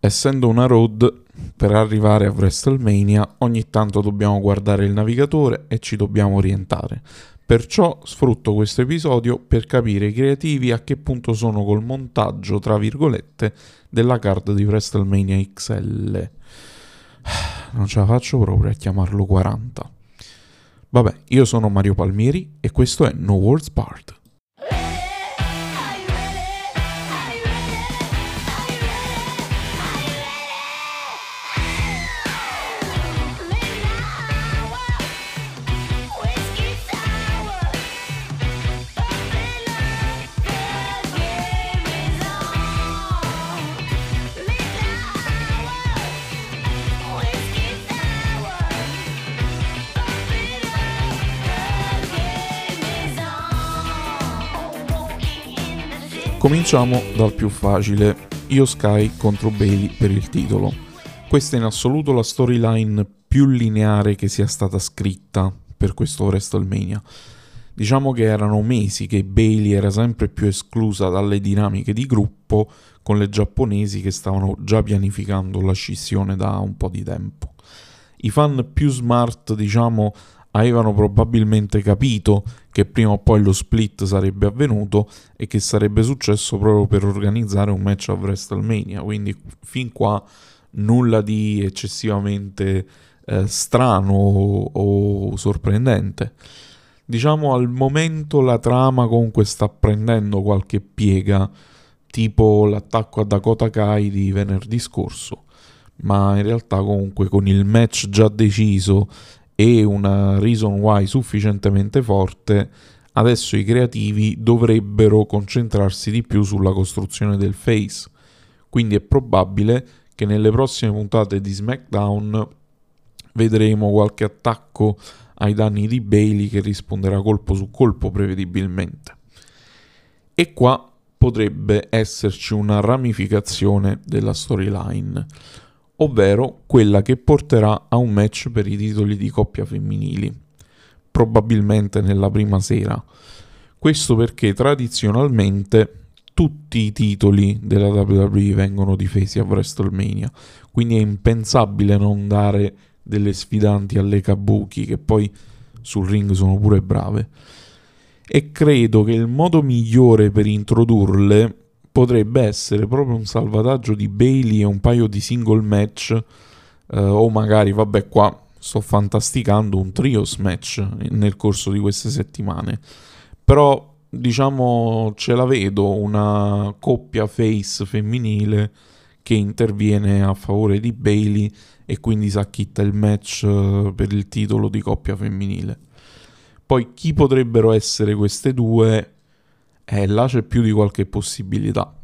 essendo una road, per arrivare a WrestleMania ogni tanto dobbiamo guardare il navigatore e ci dobbiamo orientare. Perciò sfrutto questo episodio per capire i creativi a che punto sono col montaggio, tra virgolette, della card di WrestleMania XL. Non ce la faccio proprio a chiamarlo 40. Vabbè, io sono Mario Palmieri e questo è No Words Part. Cominciamo dal più facile, Io Sky contro Bailey per il titolo. Questa è in assoluto la storyline più lineare che sia stata scritta per questo WrestleMania. Diciamo che erano mesi che Bailey era sempre più esclusa dalle dinamiche di gruppo con le giapponesi che stavano già pianificando la scissione da un po' di tempo. I fan più smart, diciamo, avevano probabilmente capito che prima o poi lo split sarebbe avvenuto e che sarebbe successo proprio per organizzare un match a WrestleMania, quindi fin qua nulla di eccessivamente eh, strano o, o sorprendente. Diciamo al momento la trama comunque sta prendendo qualche piega, tipo l'attacco a Dakota Kai di venerdì scorso, ma in realtà comunque con il match già deciso e una reason why sufficientemente forte, adesso i creativi dovrebbero concentrarsi di più sulla costruzione del face. Quindi è probabile che nelle prossime puntate di SmackDown vedremo qualche attacco ai danni di Bailey che risponderà colpo su colpo prevedibilmente. E qua potrebbe esserci una ramificazione della storyline ovvero quella che porterà a un match per i titoli di coppia femminili, probabilmente nella prima sera. Questo perché tradizionalmente tutti i titoli della WWE vengono difesi a WrestleMania, quindi è impensabile non dare delle sfidanti alle Kabuki che poi sul ring sono pure brave. E credo che il modo migliore per introdurle potrebbe essere proprio un salvataggio di Bailey e un paio di single match eh, o magari, vabbè qua sto fantasticando, un trios match nel corso di queste settimane. Però diciamo ce la vedo una coppia face femminile che interviene a favore di Bailey e quindi si acchitta il match eh, per il titolo di coppia femminile. Poi chi potrebbero essere queste due? Eh, là c'è più di qualche possibilità.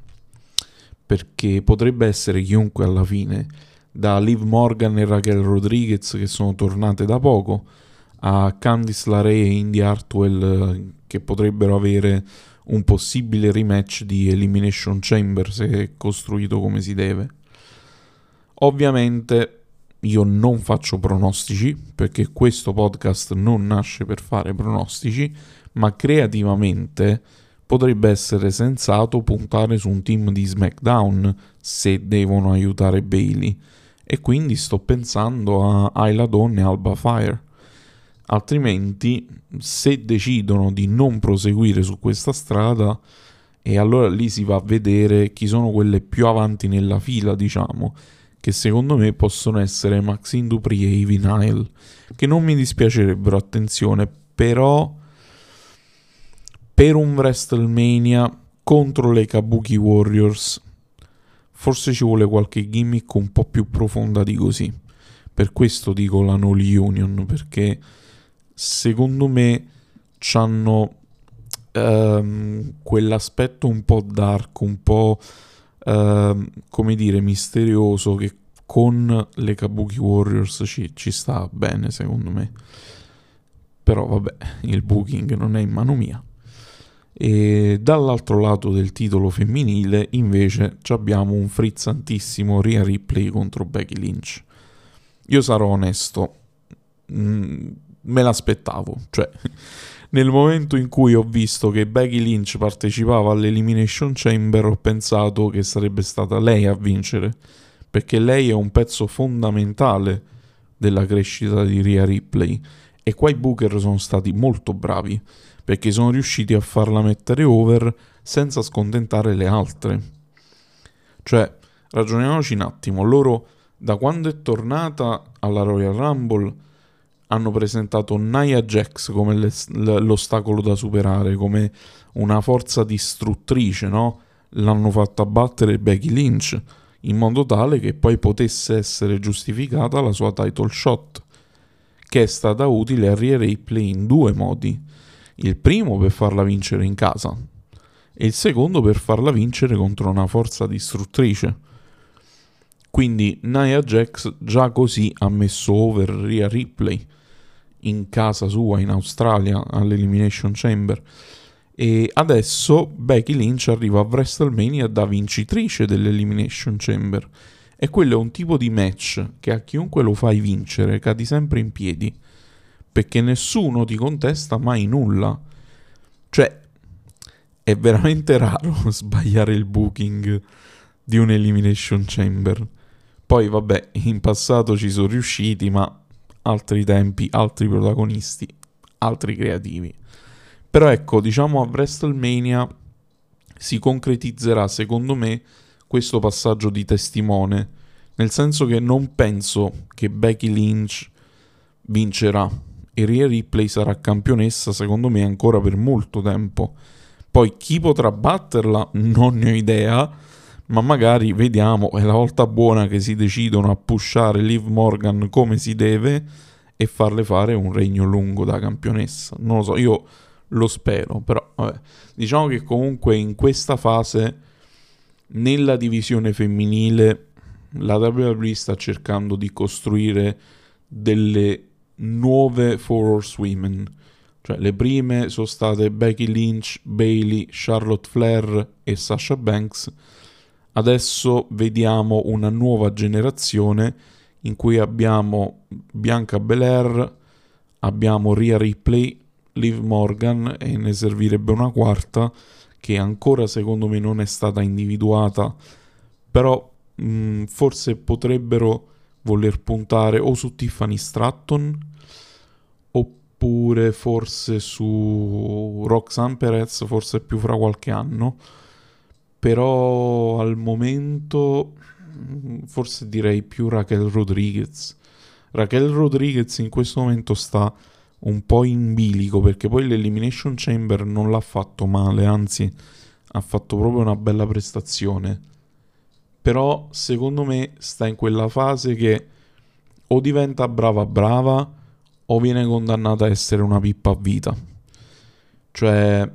Perché potrebbe essere chiunque alla fine, da Liv Morgan e Raquel Rodriguez che sono tornate da poco, a Candice LaRae e Indy Hartwell che potrebbero avere un possibile rematch di Elimination Chamber se costruito come si deve. Ovviamente io non faccio pronostici perché questo podcast non nasce per fare pronostici, ma creativamente potrebbe essere sensato puntare su un team di SmackDown se devono aiutare Bailey e quindi sto pensando a Ayla Dawn e Alba Fire. Altrimenti, se decidono di non proseguire su questa strada, e allora lì si va a vedere chi sono quelle più avanti nella fila, diciamo, che secondo me possono essere Maxine Dupri e Ivy Nile, che non mi dispiacerebbero, attenzione, però per un WrestleMania contro le Kabuki Warriors forse ci vuole qualche gimmick un po' più profonda di così. Per questo dico la No Union, perché secondo me hanno ehm, quell'aspetto un po' dark, un po' ehm, come dire misterioso che con le Kabuki Warriors ci, ci sta bene secondo me. Però vabbè, il booking non è in mano mia. E dall'altro lato del titolo femminile invece abbiamo un frizzantissimo Rhea Ripley contro Becky Lynch. Io sarò onesto, mm, me l'aspettavo, cioè nel momento in cui ho visto che Becky Lynch partecipava all'Elimination Chamber ho pensato che sarebbe stata lei a vincere perché lei è un pezzo fondamentale della crescita di Ria Ripley e qua i Booker sono stati molto bravi perché sono riusciti a farla mettere over senza scontentare le altre. Cioè, ragioniamoci un attimo, loro da quando è tornata alla Royal Rumble hanno presentato Nia Jax come l'ostacolo da superare, come una forza distruttrice, no? L'hanno fatta battere Becky Lynch in modo tale che poi potesse essere giustificata la sua title shot, che è stata utile a Rhea Ripley in due modi. Il primo per farla vincere in casa e il secondo per farla vincere contro una forza distruttrice. Quindi Nia Jax già così ha messo over Rhea Ripley in casa sua in Australia all'Elimination Chamber. E adesso Becky Lynch arriva a WrestleMania da vincitrice dell'Elimination Chamber. E quello è un tipo di match che a chiunque lo fai vincere cadi sempre in piedi. Perché nessuno ti contesta mai nulla. Cioè, è veramente raro sbagliare il booking di un Elimination Chamber. Poi, vabbè, in passato ci sono riusciti, ma altri tempi, altri protagonisti, altri creativi. Però ecco, diciamo a WrestleMania si concretizzerà secondo me questo passaggio di testimone, nel senso che non penso che Becky Lynch vincerà e Rhea Ripley sarà campionessa secondo me ancora per molto tempo. Poi chi potrà batterla non ne ho idea, ma magari vediamo, è la volta buona che si decidono a pushare Liv Morgan come si deve e farle fare un regno lungo da campionessa. Non lo so, io lo spero, però vabbè. diciamo che comunque in questa fase nella divisione femminile la WWE sta cercando di costruire delle nuove Four Horsewomen. Cioè, le prime sono state Becky Lynch, Bailey, Charlotte Flair e Sasha Banks. Adesso vediamo una nuova generazione in cui abbiamo Bianca Belair, abbiamo Rhea Ripley, Liv Morgan e ne servirebbe una quarta che ancora secondo me non è stata individuata, però mh, mm, forse potrebbero voler puntare o su Tiffany Stratton oppure forse su Roxanne Perez, forse più fra qualche anno, però al momento forse direi più Raquel Rodriguez. Raquel Rodriguez in questo momento sta un po' in bilico perché poi l'Elimination Chamber non l'ha fatto male, anzi ha fatto proprio una bella prestazione. Però secondo me sta in quella fase che o diventa brava brava o viene condannata a essere una pippa a vita. Cioè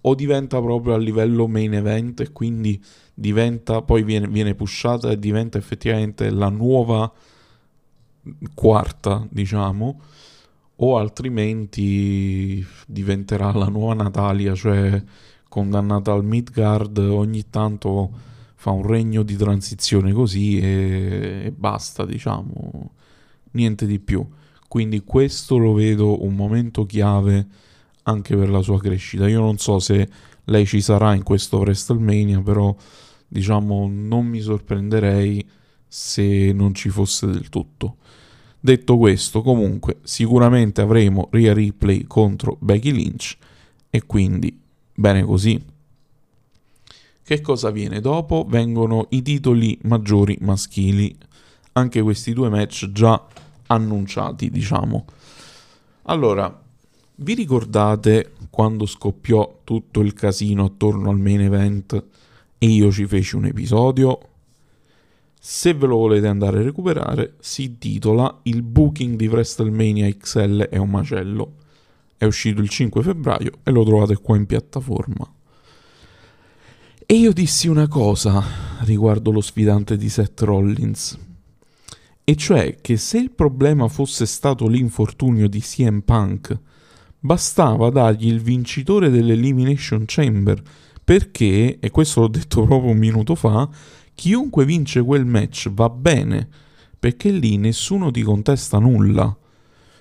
o diventa proprio a livello main event e quindi diventa, poi viene, viene pushata e diventa effettivamente la nuova quarta, diciamo, o altrimenti diventerà la nuova Natalia, cioè condannata al Midgard, ogni tanto fa un regno di transizione così e, e basta, diciamo, niente di più. Quindi questo lo vedo un momento chiave anche per la sua crescita. Io non so se lei ci sarà in questo WrestleMania, però diciamo non mi sorprenderei se non ci fosse del tutto. Detto questo, comunque, sicuramente avremo Rhea Ripley contro Becky Lynch e quindi bene così. Che cosa viene dopo? Vengono i titoli maggiori maschili, anche questi due match già annunciati, diciamo. Allora, vi ricordate quando scoppiò tutto il casino attorno al main event e io ci feci un episodio? Se ve lo volete andare a recuperare, si intitola Il booking di WrestleMania XL è un macello. È uscito il 5 febbraio e lo trovate qua in piattaforma. E io dissi una cosa riguardo lo sfidante di Seth Rollins. E cioè che se il problema fosse stato l'infortunio di CM Punk, bastava dargli il vincitore dell'Elimination Chamber, perché, e questo l'ho detto proprio un minuto fa, chiunque vince quel match va bene, perché lì nessuno ti contesta nulla.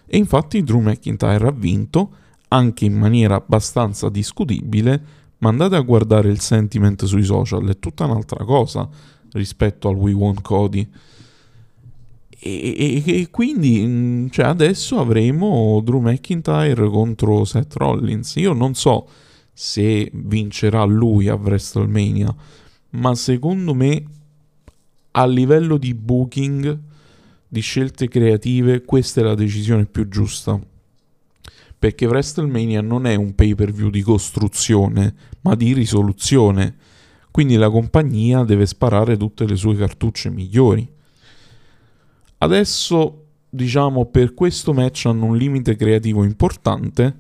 E infatti Drew McIntyre ha vinto, anche in maniera abbastanza discutibile, ma andate a guardare il sentiment sui social, è tutta un'altra cosa rispetto al We Want Cody. E, e, e quindi mm, cioè adesso avremo Drew McIntyre contro Seth Rollins. Io non so se vincerà lui a WrestleMania, ma secondo me a livello di booking, di scelte creative, questa è la decisione più giusta. Perché WrestleMania non è un pay per view di costruzione, ma di risoluzione. Quindi la compagnia deve sparare tutte le sue cartucce migliori. Adesso, diciamo, per questo match hanno un limite creativo importante,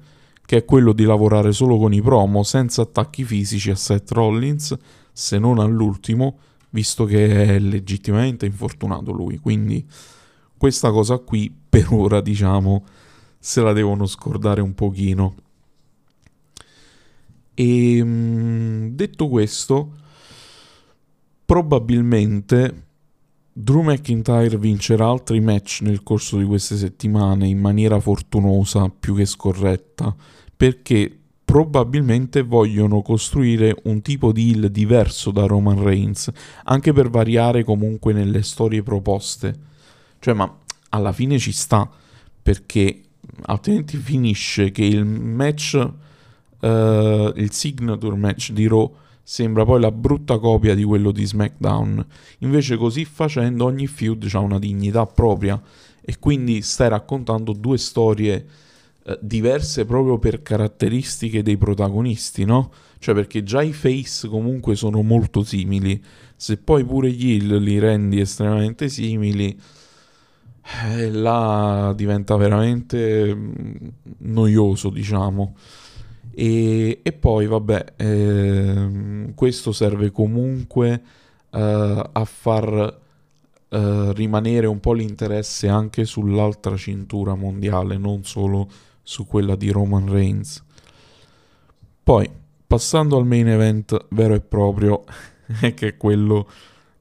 che è quello di lavorare solo con i promo, senza attacchi fisici a Seth Rollins, se non all'ultimo, visto che è legittimamente infortunato lui. Quindi questa cosa qui, per ora, diciamo, se la devono scordare un pochino. E ehm, detto questo, probabilmente Drew McIntyre vincerà altri match nel corso di queste settimane in maniera fortunosa più che scorretta, perché probabilmente vogliono costruire un tipo di heal diverso da Roman Reigns, anche per variare comunque nelle storie proposte. Cioè, ma alla fine ci sta, perché altrimenti finisce che il match, uh, il signature match di Raw sembra poi la brutta copia di quello di SmackDown. Invece così facendo ogni feud ha una dignità propria e quindi stai raccontando due storie eh, diverse proprio per caratteristiche dei protagonisti, no? Cioè perché già i face comunque sono molto simili, se poi pure gli heal li rendi estremamente simili, eh, là diventa veramente mm, noioso, diciamo. E, e poi, vabbè, eh, questo serve comunque eh, a far eh, rimanere un po' l'interesse anche sull'altra cintura mondiale, non solo su quella di Roman Reigns. Poi, passando al main event vero e proprio, che è quello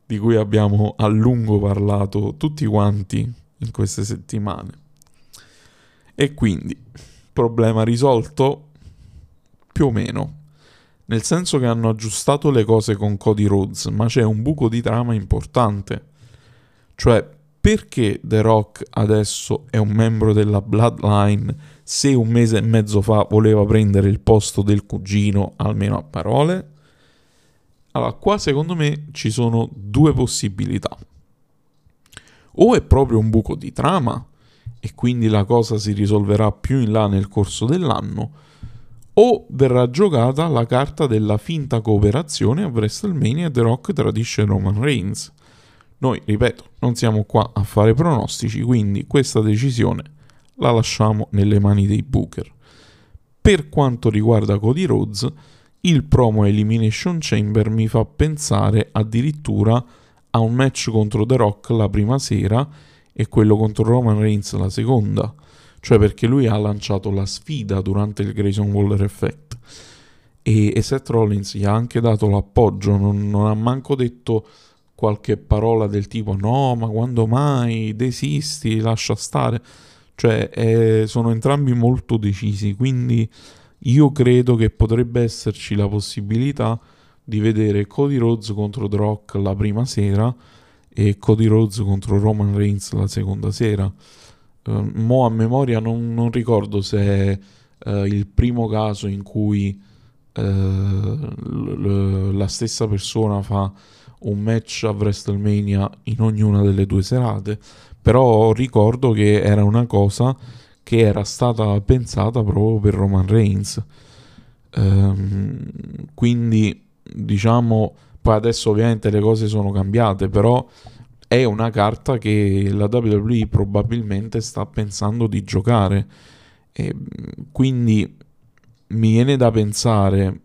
di cui abbiamo a lungo parlato tutti quanti in queste settimane. E quindi, problema risolto? più o meno. Nel senso che hanno aggiustato le cose con Cody Rhodes, ma c'è un buco di trama importante. Cioè, perché The Rock adesso è un membro della Bloodline se un mese e mezzo fa voleva prendere il posto del cugino, almeno a parole? Allora, qua secondo me ci sono due possibilità. O è proprio un buco di trama e quindi la cosa si risolverà più in là nel corso dell'anno, o verrà giocata la carta della finta cooperazione a WrestleMania The Rock tradisce Roman Reigns. Noi, ripeto, non siamo qua a fare pronostici, quindi questa decisione la lasciamo nelle mani dei Booker. Per quanto riguarda Cody Rhodes, il promo Elimination Chamber mi fa pensare addirittura a un match contro The Rock la prima sera e quello contro Roman Reigns la seconda. Cioè perché lui ha lanciato la sfida durante il Grayson Waller Effect. E, e Seth Rollins gli ha anche dato l'appoggio, non, non ha manco detto qualche parola del tipo no, ma quando mai? Desisti, lascia stare, cioè eh, sono entrambi molto decisi, quindi io credo che potrebbe esserci la possibilità di vedere Cody Rhodes contro The Rock la prima sera e Cody Rhodes contro Roman Reigns la seconda sera. Uh, mo a memoria non, non ricordo se è uh, il primo caso in cui uh, l- l- la stessa persona fa un match a WrestleMania in ognuna delle due serate, però ricordo che era una cosa che era stata pensata proprio per Roman Reigns. Um, quindi diciamo, poi adesso ovviamente le cose sono cambiate, però è una carta che la WWE probabilmente sta pensando di giocare. E quindi mi viene da pensare,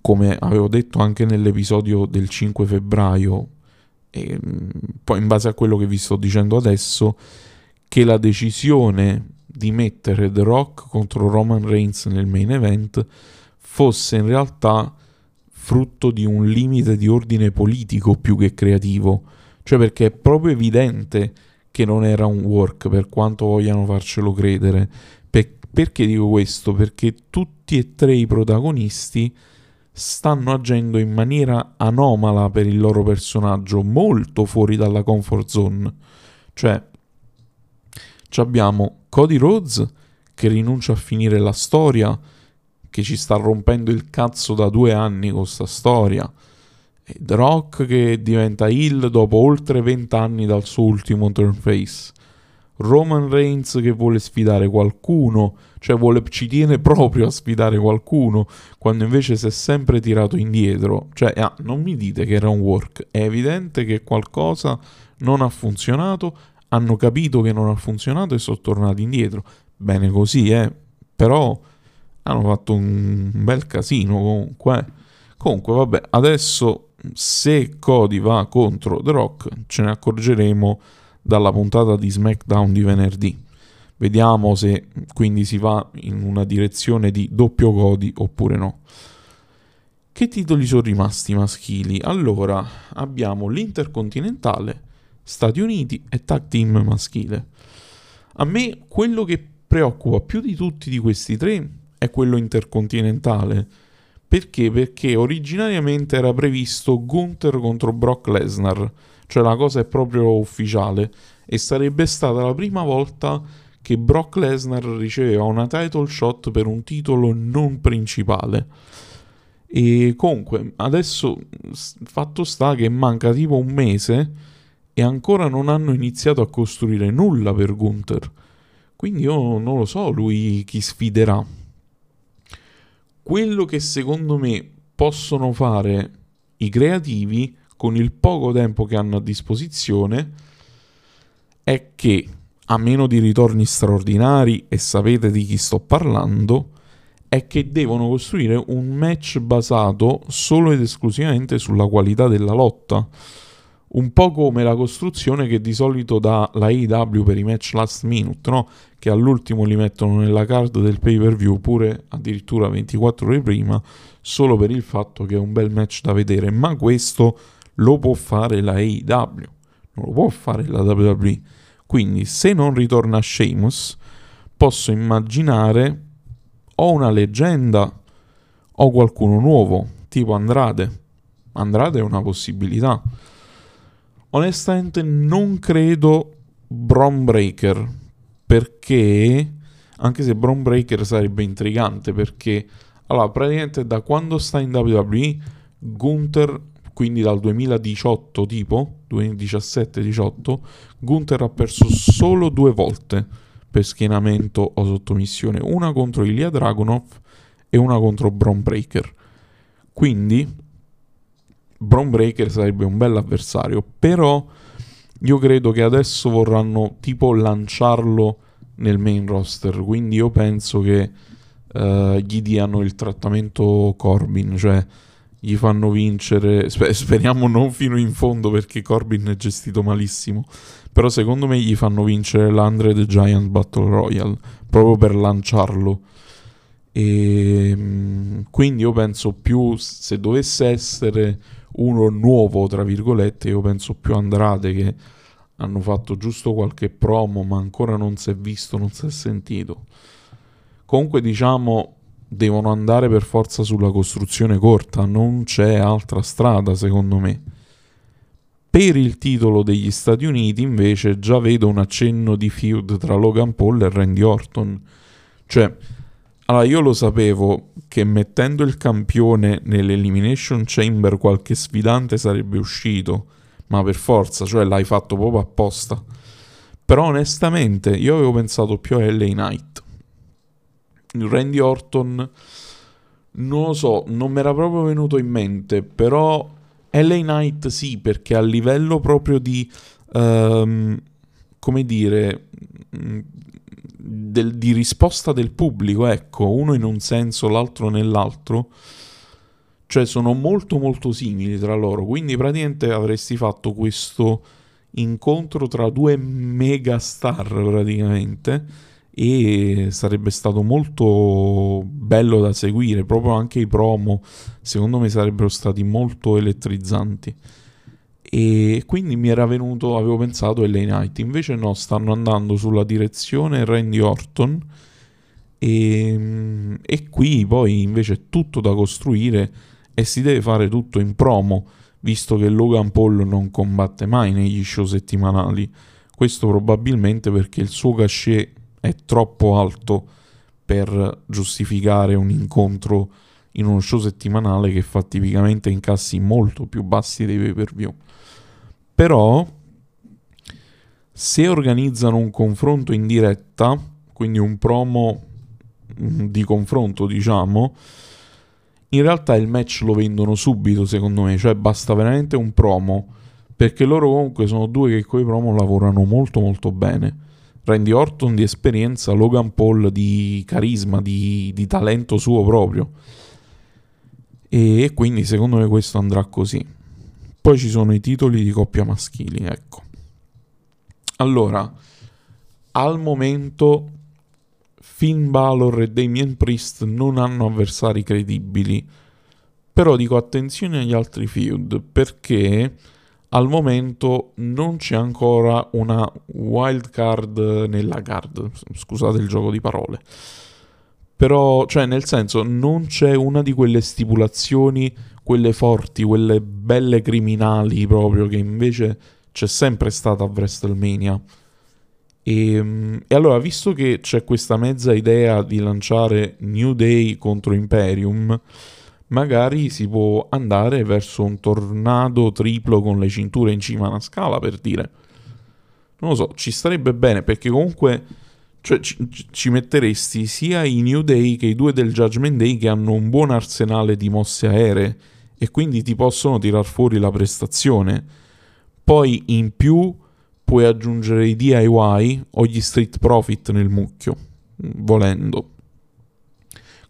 come avevo detto anche nell'episodio del 5 febbraio, e poi in base a quello che vi sto dicendo adesso, che la decisione di mettere The Rock contro Roman Reigns nel main event fosse in realtà frutto di un limite di ordine politico più che creativo cioè perché è proprio evidente che non era un work per quanto vogliano farcelo credere. Per- perché dico questo? Perché tutti e tre i protagonisti stanno agendo in maniera anomala per il loro personaggio, molto fuori dalla comfort zone. Cioè, abbiamo Cody Rhodes che rinuncia a finire la storia, che ci sta rompendo il cazzo da due anni con sta storia. E The Rock che diventa Hill dopo oltre vent'anni dal suo ultimo turn face. Roman Reigns che vuole sfidare qualcuno, cioè vuole, ci tiene proprio a sfidare qualcuno, quando invece si è sempre tirato indietro. Cioè, ah, non mi dite che era un work, è evidente che qualcosa non ha funzionato, hanno capito che non ha funzionato e sono tornati indietro. Bene così, eh. Però hanno fatto un bel casino comunque. Eh. Comunque, vabbè, adesso se Cody va contro The Rock, ce ne accorgeremo dalla puntata di SmackDown di venerdì. Vediamo se quindi si va in una direzione di doppio Cody oppure no. Che titoli sono rimasti maschili? Allora, abbiamo l'Intercontinentale, Stati Uniti e Tag Team maschile. A me quello che preoccupa più di tutti di questi tre è quello intercontinentale. Perché? Perché originariamente era previsto Gunther contro Brock Lesnar cioè la cosa è proprio ufficiale e sarebbe stata la prima volta che Brock Lesnar riceveva una title shot per un titolo non principale. E comunque, adesso fatto sta che manca tipo un mese e ancora non hanno iniziato a costruire nulla per Gunther. Quindi io non lo so lui chi sfiderà. Quello che secondo me possono fare i creativi con il poco tempo che hanno a disposizione è che, a meno di ritorni straordinari, e sapete di chi sto parlando, è che devono costruire un match basato solo ed esclusivamente sulla qualità della lotta. Un po' come la costruzione che di solito dà la AEW per i match last minute, no? che all'ultimo li mettono nella card del pay per view pure addirittura 24 ore prima, solo per il fatto che è un bel match da vedere. Ma questo lo può fare la AEW, non lo può fare la WWE. Quindi se non ritorna Sheamus, posso immaginare o una leggenda o qualcuno nuovo, tipo Andrade. Andrade è una possibilità. Onestamente non credo Bron Breaker, perché anche se Bron Breaker sarebbe intrigante perché allora praticamente da quando sta in WWE Gunther quindi dal 2018 tipo, 2017-18, Gunther ha perso solo due volte per schienamento o sottomissione, una contro Ilya Dragunov e una contro Bron Breaker. Quindi Bron Breaker sarebbe un bel avversario, però io credo che adesso vorranno tipo lanciarlo nel main roster, quindi io penso che uh, gli diano il trattamento Corbin, cioè gli fanno vincere, speriamo non fino in fondo perché Corbin è gestito malissimo, però secondo me gli fanno vincere l'Andred Giant Battle Royale proprio per lanciarlo. E ehm, quindi io penso più se dovesse essere uno nuovo, tra virgolette, io penso più Andrade che hanno fatto giusto qualche promo, ma ancora non si è visto, non si è sentito. Comunque diciamo devono andare per forza sulla costruzione corta, non c'è altra strada secondo me. Per il titolo degli Stati Uniti invece già vedo un accenno di feud tra Logan Paul e Randy Orton. Cioè, allora io lo sapevo che mettendo il campione nell'Elimination Chamber qualche sfidante sarebbe uscito, ma per forza, cioè l'hai fatto proprio apposta. Però onestamente io avevo pensato più a LA Knight Randy Orton, non lo so, non mi era proprio venuto in mente, però LA Knight sì, perché a livello proprio di, um, come dire, del, di risposta del pubblico, ecco, uno in un senso, l'altro nell'altro, cioè sono molto molto simili tra loro, quindi praticamente avresti fatto questo incontro tra due megastar praticamente e sarebbe stato molto bello da seguire, proprio anche i promo secondo me sarebbero stati molto elettrizzanti. E quindi mi era venuto, avevo pensato LA Knight, invece no, stanno andando sulla direzione Randy Orton e, e qui poi invece è tutto da costruire e si deve fare tutto in promo, visto che Logan Paul non combatte mai negli show settimanali. Questo probabilmente perché il suo cachet è troppo alto per giustificare un incontro in uno show settimanale che fa tipicamente incassi molto più bassi dei pay per view. Però, se organizzano un confronto in diretta, quindi un promo mm, di confronto, diciamo, in realtà il match lo vendono subito, secondo me, cioè basta veramente un promo, perché loro comunque sono due che con i promo lavorano molto molto bene Randy Orton di esperienza, Logan Paul di carisma, di, di talento suo proprio. E quindi secondo me questo andrà così. Poi ci sono i titoli di coppia maschili, ecco. Allora, al momento Finn Balor e Damien Priest non hanno avversari credibili. Però dico attenzione agli altri feud perché al momento non c'è ancora una wild card nella card, scusate il gioco di parole. Però, cioè, nel senso, non c'è una di quelle stipulazioni, quelle forti, quelle belle criminali proprio, che invece c'è sempre stata a WrestleMania. E, ehm, e allora, visto che c'è questa mezza idea di lanciare New Day contro Imperium, magari si può andare verso un tornado triplo con le cinture in cima a una scala, per dire. Non lo so, ci starebbe bene perché comunque cioè, ci, ci, metteresti sia i New Day che i due del Judgment Day che hanno un buon arsenale di mosse aeree e quindi ti possono tirar fuori la prestazione. Poi in più puoi aggiungere i DIY o gli Street Profit nel mucchio, volendo.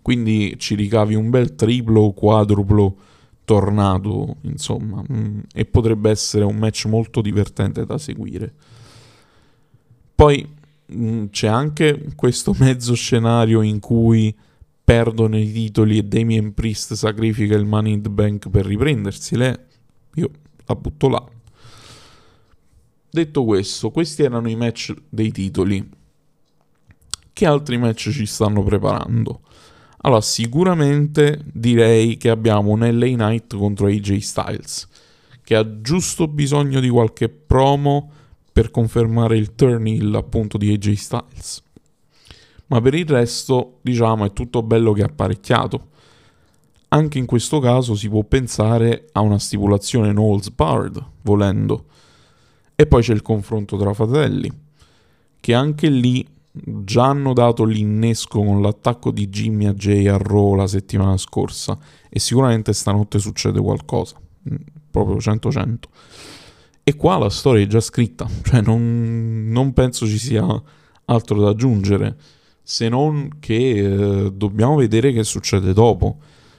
Quindi ci ricavi un bel triplo o quadruplo tornato, insomma, mm, e potrebbe essere un match molto divertente da seguire. Poi mm, c'è anche questo mezzo scenario in cui perdono i titoli e Damien Priest sacrifica il Money in the Bank per riprenderseli. Io la butto là. Detto questo, questi erano i match dei titoli. Che altri match ci stanno preparando? Allora, sicuramente direi che abbiamo un LA Knight contro AJ Styles, che ha giusto bisogno di qualche promo per confermare il turn appunto di AJ Styles. Ma per il resto, diciamo, è tutto bello che apparecchiato. Anche in questo caso si può pensare a una stipulazione Knowles Bard, volendo. E poi c'è il confronto tra fratelli, che anche lì già hanno dato l'innesco con l'attacco di Jimmy a Jay a Raw la settimana scorsa e sicuramente stanotte succede qualcosa, mm, proprio 100-100. E qua la storia è già scritta, cioè non, non penso ci sia altro da aggiungere, se non che eh, dobbiamo vedere che succede dopo.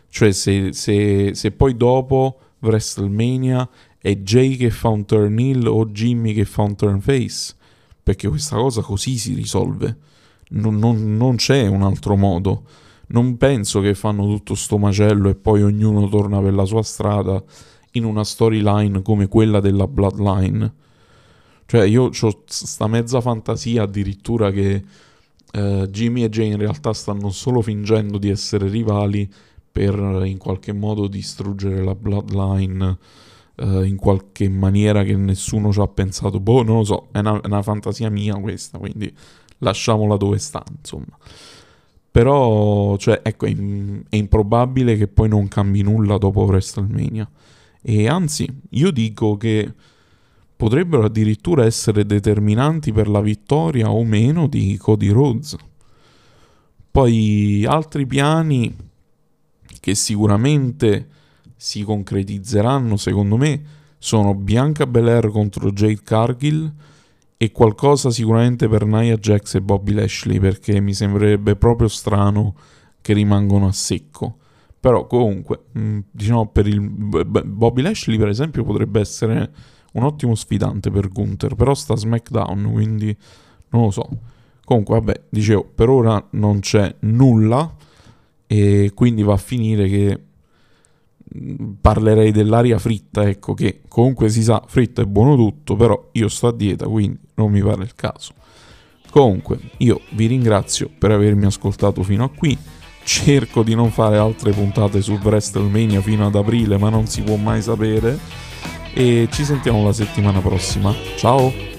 Cioè se, se, se poi dopo WrestleMania è Jay che fa un turn heel o Jimmy che fa un turn face perché questa cosa così si risolve. Non, non, non c'è un altro modo. Non penso che fanno tutto sto macello e poi ognuno torna per la sua strada in una storyline come quella della Bloodline. Cioè, io ho sta mezza fantasia addirittura che eh, Jimmy e Jay in realtà stanno solo fingendo di essere rivali per in qualche modo distruggere la Bloodline uh, in qualche maniera che nessuno ci ha pensato. Boh, non lo so, è una, una fantasia mia questa, quindi lasciamola dove sta, insomma. Però, cioè, ecco, è, è, improbabile che poi non cambi nulla dopo WrestleMania. E anzi, io dico che potrebbero addirittura essere determinanti per la vittoria o meno di Cody Rhodes. Poi altri piani che sicuramente si concretizzeranno, secondo me, sono Bianca Belair contro Jade Cargill e qualcosa sicuramente per Nia Jax e Bobby Lashley, perché mi sembrerebbe proprio strano che rimangano a secco. Però comunque, diciamo per il Bobby Lashley per esempio potrebbe essere un ottimo sfidante per Gunther, però sta SmackDown, quindi non lo so. Comunque, vabbè, dicevo, per ora non c'è nulla e quindi va a finire che parlerei dell'aria fritta, ecco che comunque si sa, fritto è buono tutto, però io sto a dieta, quindi non mi pare il caso. Comunque, io vi ringrazio per avermi ascoltato fino a qui. cerco di non fare altre puntate su WrestleMania fino ad aprile, ma non si può mai sapere. E ci sentiamo la settimana prossima. Ciao!